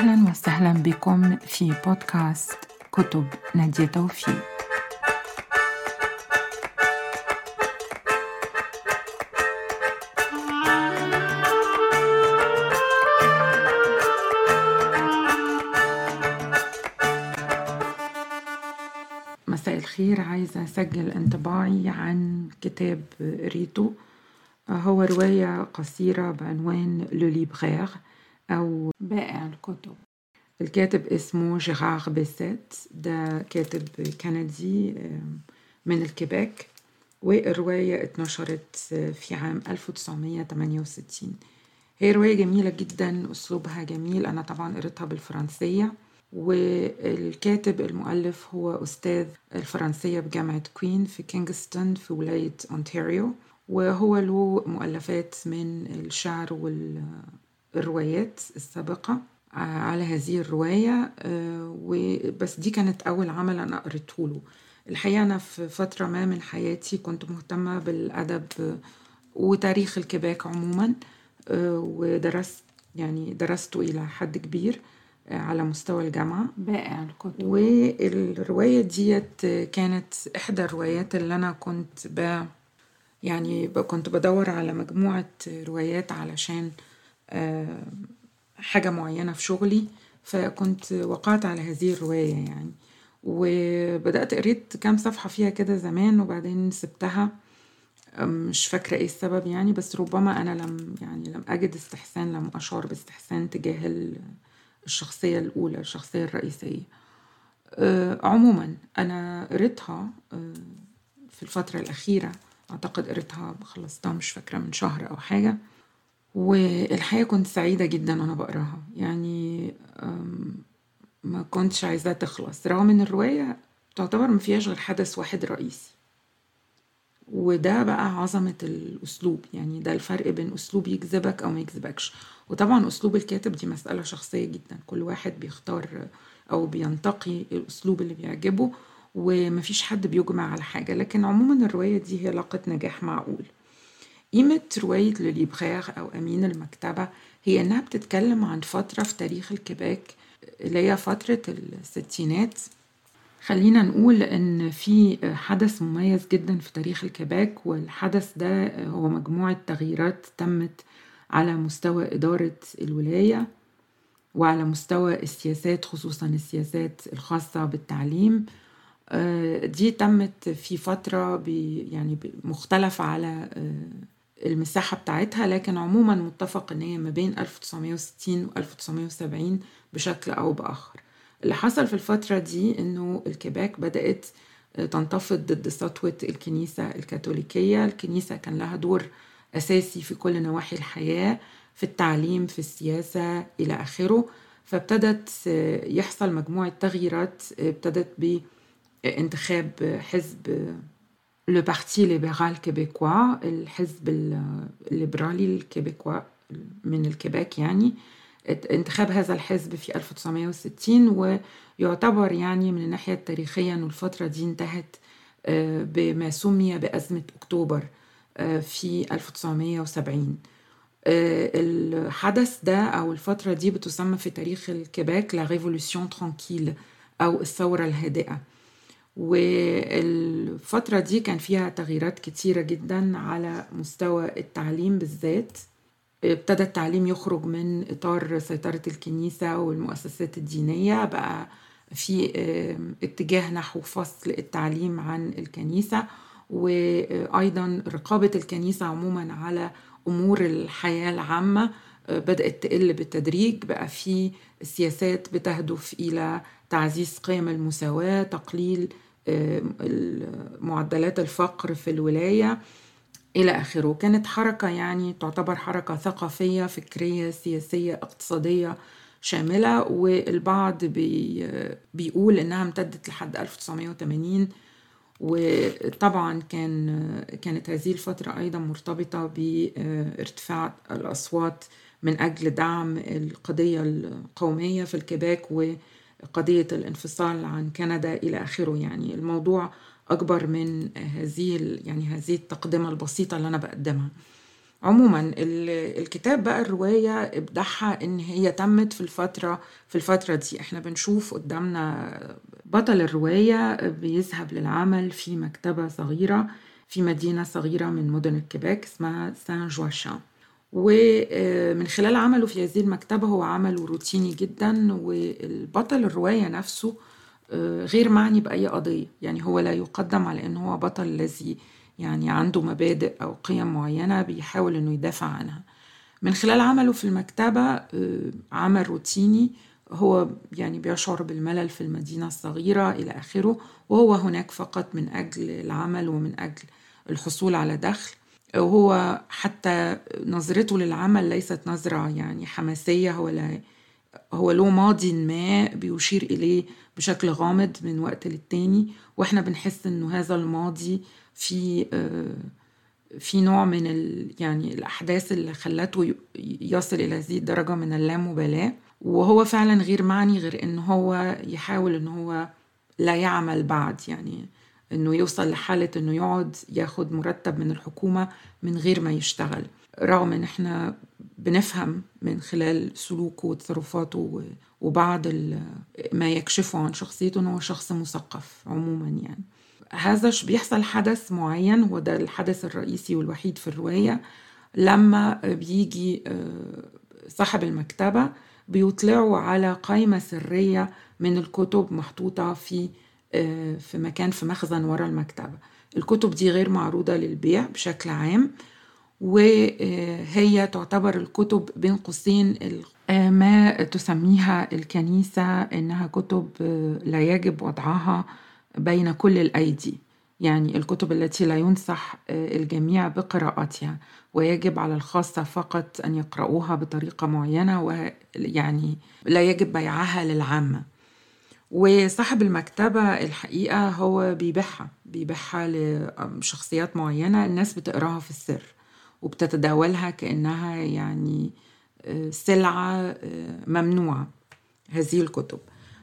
أهلا وسهلا بكم في بودكاست كتب نادية توفيق. مساء الخير. عايزة أسجل انطباعي عن كتاب قريته هو رواية قصيرة بعنوان لو ليبغير أو بائع الكتب. الكاتب اسمه جيرار بيسيت ده كاتب كندي من الكيباك والرواية اتنشرت في عام 1968 هي رواية جميلة جدا أسلوبها جميل. أنا طبعا قريتها بالفرنسية. والكاتب المؤلف هو أستاذ الفرنسية بجامعة كوين في كينغستون في ولاية أونتاريو. وهو له مؤلفات من الشعر والروايات السابقة على هذه الرواية بس دي كانت أول عمل أنا قريته له. الحقيقة أنا في فترة ما من حياتي كنت مهتمة بالأدب وتاريخ الكيباك عموما ودرست يعني درسته إلى حد كبير على مستوى الجامعة. بائع الكتب. والرواية ديت كانت إحدى الروايات اللي أنا كنت ب يعني كنت بدور على مجموعة روايات علشان حاجة معينة في شغلي فكنت وقعت على هذه الرواية يعني. وبدأت قريت كام صفحة فيها كده زمان وبعدين سبتها. مش فاكرة إيه السبب يعني بس ربما أنا لم يعني لم أجد استحسان لم أشعر باستحسان تجاه الشخصية الأولى الشخصية الرئيسية. عموما أنا قريتها في الفترة الأخيرة أعتقد قريتها خلصتها مش فاكرة من شهر أو حاجة. والحقيقة كنت سعيدة جدا وأنا بقراها. يعني ما كنتش عايزاها تخلص. رغم إن الرواية تعتبر ما فيهاش غير حدث واحد رئيسي. وده بقى عظمة الأسلوب. يعني ده الفرق بين أسلوب يجذبك أو ما يجذبكش. وطبعا أسلوب الكاتب دي مسألة شخصية جدا. كل واحد بيختار أو بينتقي الأسلوب اللي بيعجبه ومفيش حد بيجمع على حاجة. لكن عموما الرواية دي هي لاقت نجاح معقول. قيمة رواية لليبغير أو أمين المكتبة هي إنها بتتكلم عن فترة في تاريخ الكيباك اللي هي فترة الستينات. خلينا نقول إن في حدث مميز جدا في تاريخ الكيباك والحدث ده هو مجموعة تغييرات تمت على مستوى إدارة الولاية وعلى مستوى السياسات خصوصا السياسات الخاصة بالتعليم. دي تمت في فترة يعني مختلف على المساحة بتاعتها لكن عموما متفق إن هي ما بين 1960 و 1970 بشكل أو بآخر. اللي حصل في الفترة دي إنه الكيباك بدأت تنتفض ضد سطوة الكنيسة الكاثوليكية. الكنيسة كان لها دور أساسي في كل نواحي الحياة في التعليم في السياسة إلى آخره. فابتدت يحصل مجموعة تغييرات ابتدت بانتخاب حزب le Parti libéral québécois الحزب الليبرالي ال québécois من الكيباك يعني انتخاب هذا الحزب في 1960 ويعتبر يعني من الناحية التاريخية أن الفترة دي انتهت بما سمي بأزمة أكتوبر في 1970 الحدث ده أو الفترة دي بتسمى في تاريخ الكيباك la Révolution tranquille أو الثورة الهادئة. والفترة دي كان فيها تغييرات كتيرة جدا على مستوى التعليم بالذات. ابتدى التعليم يخرج من إطار سيطرة الكنيسة والمؤسسات الدينية بقى في اتجاه نحو فصل التعليم عن الكنيسة وأيضا رقابة الكنيسة عموما على أمور الحياة العامة بدأت تقل بالتدريج بقى في سياسات بتهدف إلى تعزيز قيم المساواة تقليل معدلات الفقر في الولاية إلى آخره. كانت حركة يعني تعتبر حركة ثقافية فكرية سياسية اقتصادية شاملة والبعض بي بيقول إنها امتدت لحد 1980 وطبعا كان كانت هذه الفترة أيضا مرتبطة بارتفاع الأصوات من أجل دعم القضية القومية في الكيباك وقضية الانفصال عن كندا إلى آخره. يعني الموضوع أكبر من هذه يعني هذه التقدمة البسيطة اللي أنا بقدمها. عموما الكتاب بقى الرواية إبداعها إن هي تمت في الفترة في الفترة دي. إحنا بنشوف قدامنا بطل الرواية بيذهب للعمل في مكتبة صغيرة في مدينة صغيرة من مدن الكيباك اسمها سان جواشان. ومن خلال عمله في هذه المكتبة هو عمل روتيني جدا والبطل الرواية نفسه غير معني بأي قضية. يعني هو لا يقدم على أنه هو بطل الذي يعني عنده مبادئ أو قيم معينة بيحاول أنه يدافع عنها. من خلال عمله في المكتبة عمل روتيني هو يعني بيشعر بالملل في المدينة الصغيرة إلى آخره وهو هناك فقط من أجل العمل ومن أجل الحصول على دخل. وهو حتى نظرته للعمل ليست نظرة يعني حماسية هو لا هو له ماضي ما بيشير إليه بشكل غامض من وقت للتاني. وإحنا بنحس إنه هذا الماضي في في نوع من ال يعني الأحداث اللي خلته يصل إلى هذه الدرجة من اللامبالاة. وهو فعلا غير معني غير إن هو يحاول إن هو لا يعمل بعد يعني إنه يوصل لحالة إنه يقعد ياخد مرتب من الحكومة من غير ما يشتغل. رغم إن إحنا بنفهم من خلال سلوكه وتصرفاته وبعض ما يكشفه عن شخصيته إنه هو شخص مثقف عموما يعني. هذا بيحصل حدث معين وده الحدث الرئيسي والوحيد في الرواية. لما بيجي صاحب المكتبة بيطلعوا على قائمة سرية من الكتب محطوطة في في مكان في مخزن ورا المكتبة. الكتب دي غير معروضة للبيع بشكل عام وهي تعتبر الكتب بين قوسين ما تسميها الكنيسة إنها كتب لا يجب وضعها بين كل الأيدي. يعني الكتب التي لا ينصح الجميع بقراءتها ويجب على الخاصة فقط أن يقرؤوها بطريقة معينة ويعني لا يجب بيعها للعامة. وصاحب المكتبة الحقيقة هو بيبيعها بيبيعها لشخصيات معينة الناس بتقراها في السر وبتتداولها كأنها يعني سلعة ممنوعة هذه الكتب.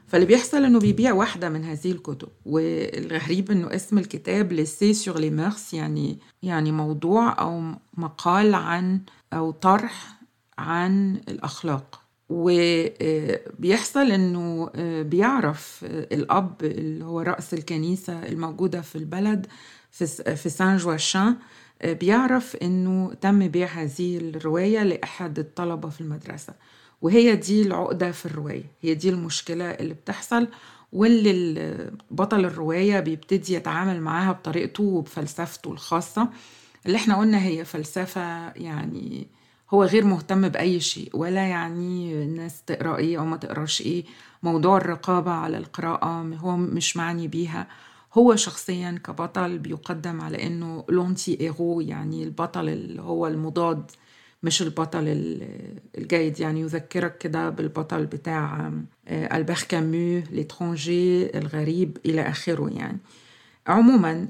فاللي بيحصل إنه بيبيع واحدة من هذه الكتب والغريب إنه اسم الكتاب لسي سور لي ميرس يعني يعني موضوع أو مقال عن أو طرح عن الأخلاق. وبيحصل إنه بيعرف الأب اللي هو رأس الكنيسة الموجودة في البلد في سان جواشان بيعرف إنه تم بيع هذه الرواية لأحد الطلبة في المدرسة. وهي دي العقدة في الرواية. هي دي المشكلة اللي بتحصل واللي بطل الرواية بيبتدي يتعامل معاها بطريقته وبفلسفته الخاصة. اللي إحنا قلنا هي فلسفة يعني هو غير مهتم بأي شيء ولا يعني الناس تقرأ إيه أو ما تقراش إيه. موضوع الرقابة على القراءة هو مش معني بيها. هو شخصيا كبطل بيقدم على إنه لونتي إيرو يعني البطل اللي هو المضاد مش البطل الجيد. يعني يذكرك كده بالبطل بتاع ألبير كامو ليترونجي الغريب إلى آخره يعني. عموما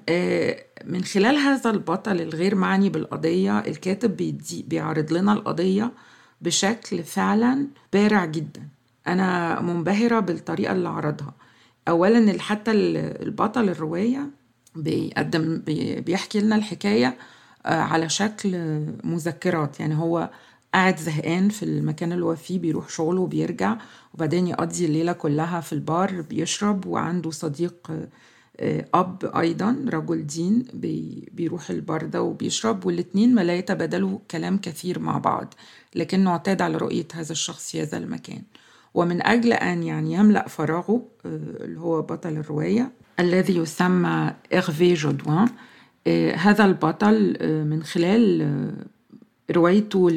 من خلال هذا البطل الغير معني بالقضية الكاتب بيدي بيعرض لنا القضية بشكل فعلا بارع جدا. أنا منبهرة بالطريقة اللي عرضها. أولا حتى البطل الرواية بيقدم بيحكي لنا الحكاية على شكل مذكرات. يعني هو قاعد زهقان في المكان اللي هو فيه بيروح شغله وبيرجع وبعدين يقضي الليلة كلها في البار بيشرب وعنده صديق أب أيضا رجل دين بي بيروح البار ده وبيشرب والاتنين ما لا يتبادلوا كلام كثير مع بعض لكنه اعتاد على رؤية هذا الشخص في هذا المكان. ومن أجل أن يعني يملأ فراغه اللي هو بطل الرواية الذي يسمى إغفي جودوان هذا البطل من خلال روايته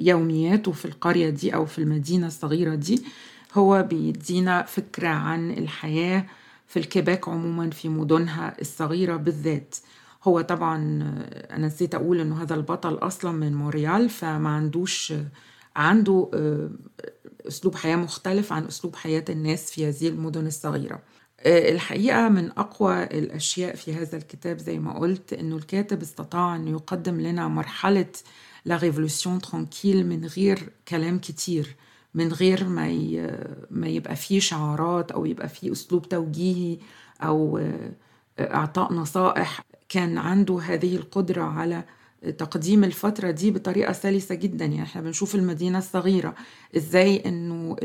ليومياته في القرية دي أو في المدينة الصغيرة دي هو بيدينا فكرة عن الحياة في الكيباك عموما في مدنها الصغيرة بالذات. هو طبعا أنا نسيت أقول إنه هذا البطل أصلا من مونريال فما عندوش عنده أسلوب حياة مختلف عن أسلوب حياة الناس في هذه المدن الصغيرة. الحقيقة من أقوى الأشياء في هذا الكتاب زي ما قلت إنه الكاتب استطاع أن يقدم لنا مرحلة la Révolution tranquille من غير كلام كتير. من غير ما ما يبقى فيه شعارات أو يبقى فيه أسلوب توجيهي أو إعطاء نصائح. كان عنده هذه القدرة على تقديم الفترة دي بطريقة سلسة جدا. يعني إحنا بنشوف المدينة الصغيرة. إزاي إنه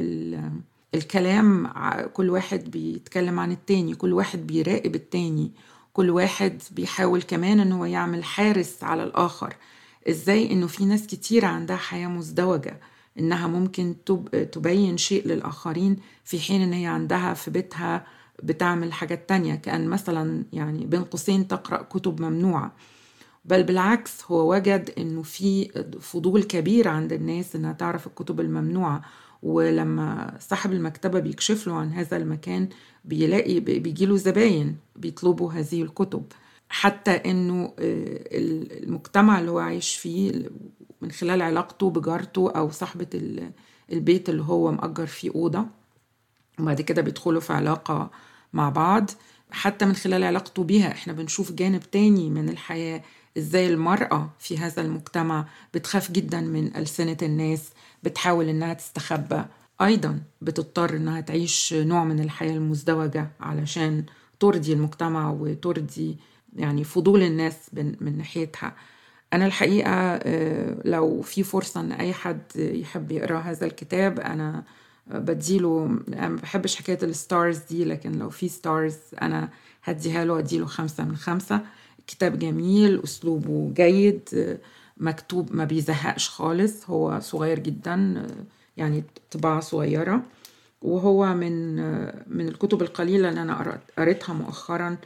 الكلام كل واحد بيتكلم عن التاني كل واحد بيراقب التاني كل واحد بيحاول كمان إن هو يعمل حارس على الآخر. إزاي إنه في ناس كتير عندها حياة مزدوجة. إنها ممكن تبين شيء للآخرين في حين إن هي عندها في بيتها بتعمل حاجات تانية كأن مثلا يعني بين قوسين تقرأ كتب ممنوعة. بل بالعكس هو وجد إنه في فضول كبير عند الناس إنها تعرف الكتب الممنوعة. ولما صاحب المكتبة بيكشف له عن هذا المكان بيلاقي بيجيله زباين بيطلبوا هذه الكتب. حتى إنه آه، المجتمع اللي هو عايش فيه من خلال علاقته بجارته أو صاحبة البيت اللي هو مأجر فيه أوضة. وبعد كده بيدخلوا في علاقة مع بعض. حتى من خلال علاقته بيها إحنا بنشوف جانب تاني من الحياة. إزاي المرأة في هذا المجتمع بتخاف جدا من ألسنة الناس بتحاول إنها تستخبى. أيضا بتضطر إنها تعيش نوع من الحياة المزدوجة علشان ترضي المجتمع وترضي يعني فضول الناس من ناحيتها. أنا الحقيقة آه، لو في فرصة إن أي حد يحب يقرأ هذا الكتاب أنا بديله أنا بحبش حكاية ال stars دي لكن لو في stars أنا هديها له أديله خمسة من خمسة. كتاب جميل أسلوبه جيد مكتوب ما بيزهقش خالص هو صغير جدا يعني طباعة صغيرة. وهو من من الكتب القليلة اللي أنا قريتها مؤخرا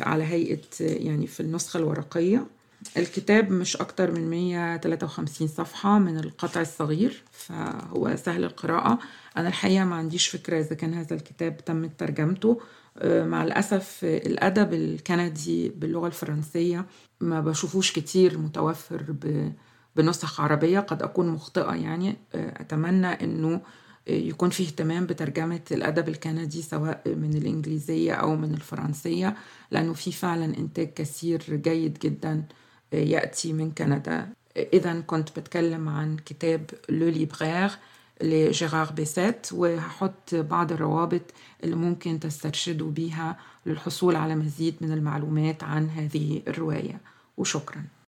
على هيئة يعني في النسخة الورقية. الكتاب مش أكتر من 153 صفحة من القطع الصغير فهو سهل القراءة. أنا الحقيقة ما عنديش فكرة إذا كان هذا الكتاب تم ترجمته. آه، مع الأسف الأدب الكندي باللغة الفرنسية ما بشوفوش كتير متوفر بنسخ عربية قد أكون مخطئة يعني. آه، أتمنى أنه يكون فيه اهتمام بترجمة الأدب الكندي سواء من الإنجليزية أو من الفرنسية لأنه في فعلا إنتاج كثير جيد جدا آه، يأتي من كندا. إذا كنت بتكلم عن كتاب لو ليبرير لجيرار بيسات وهحط بعض الروابط اللي ممكن تسترشدوا بيها للحصول على مزيد من المعلومات عن هذه الرواية. وشكراً.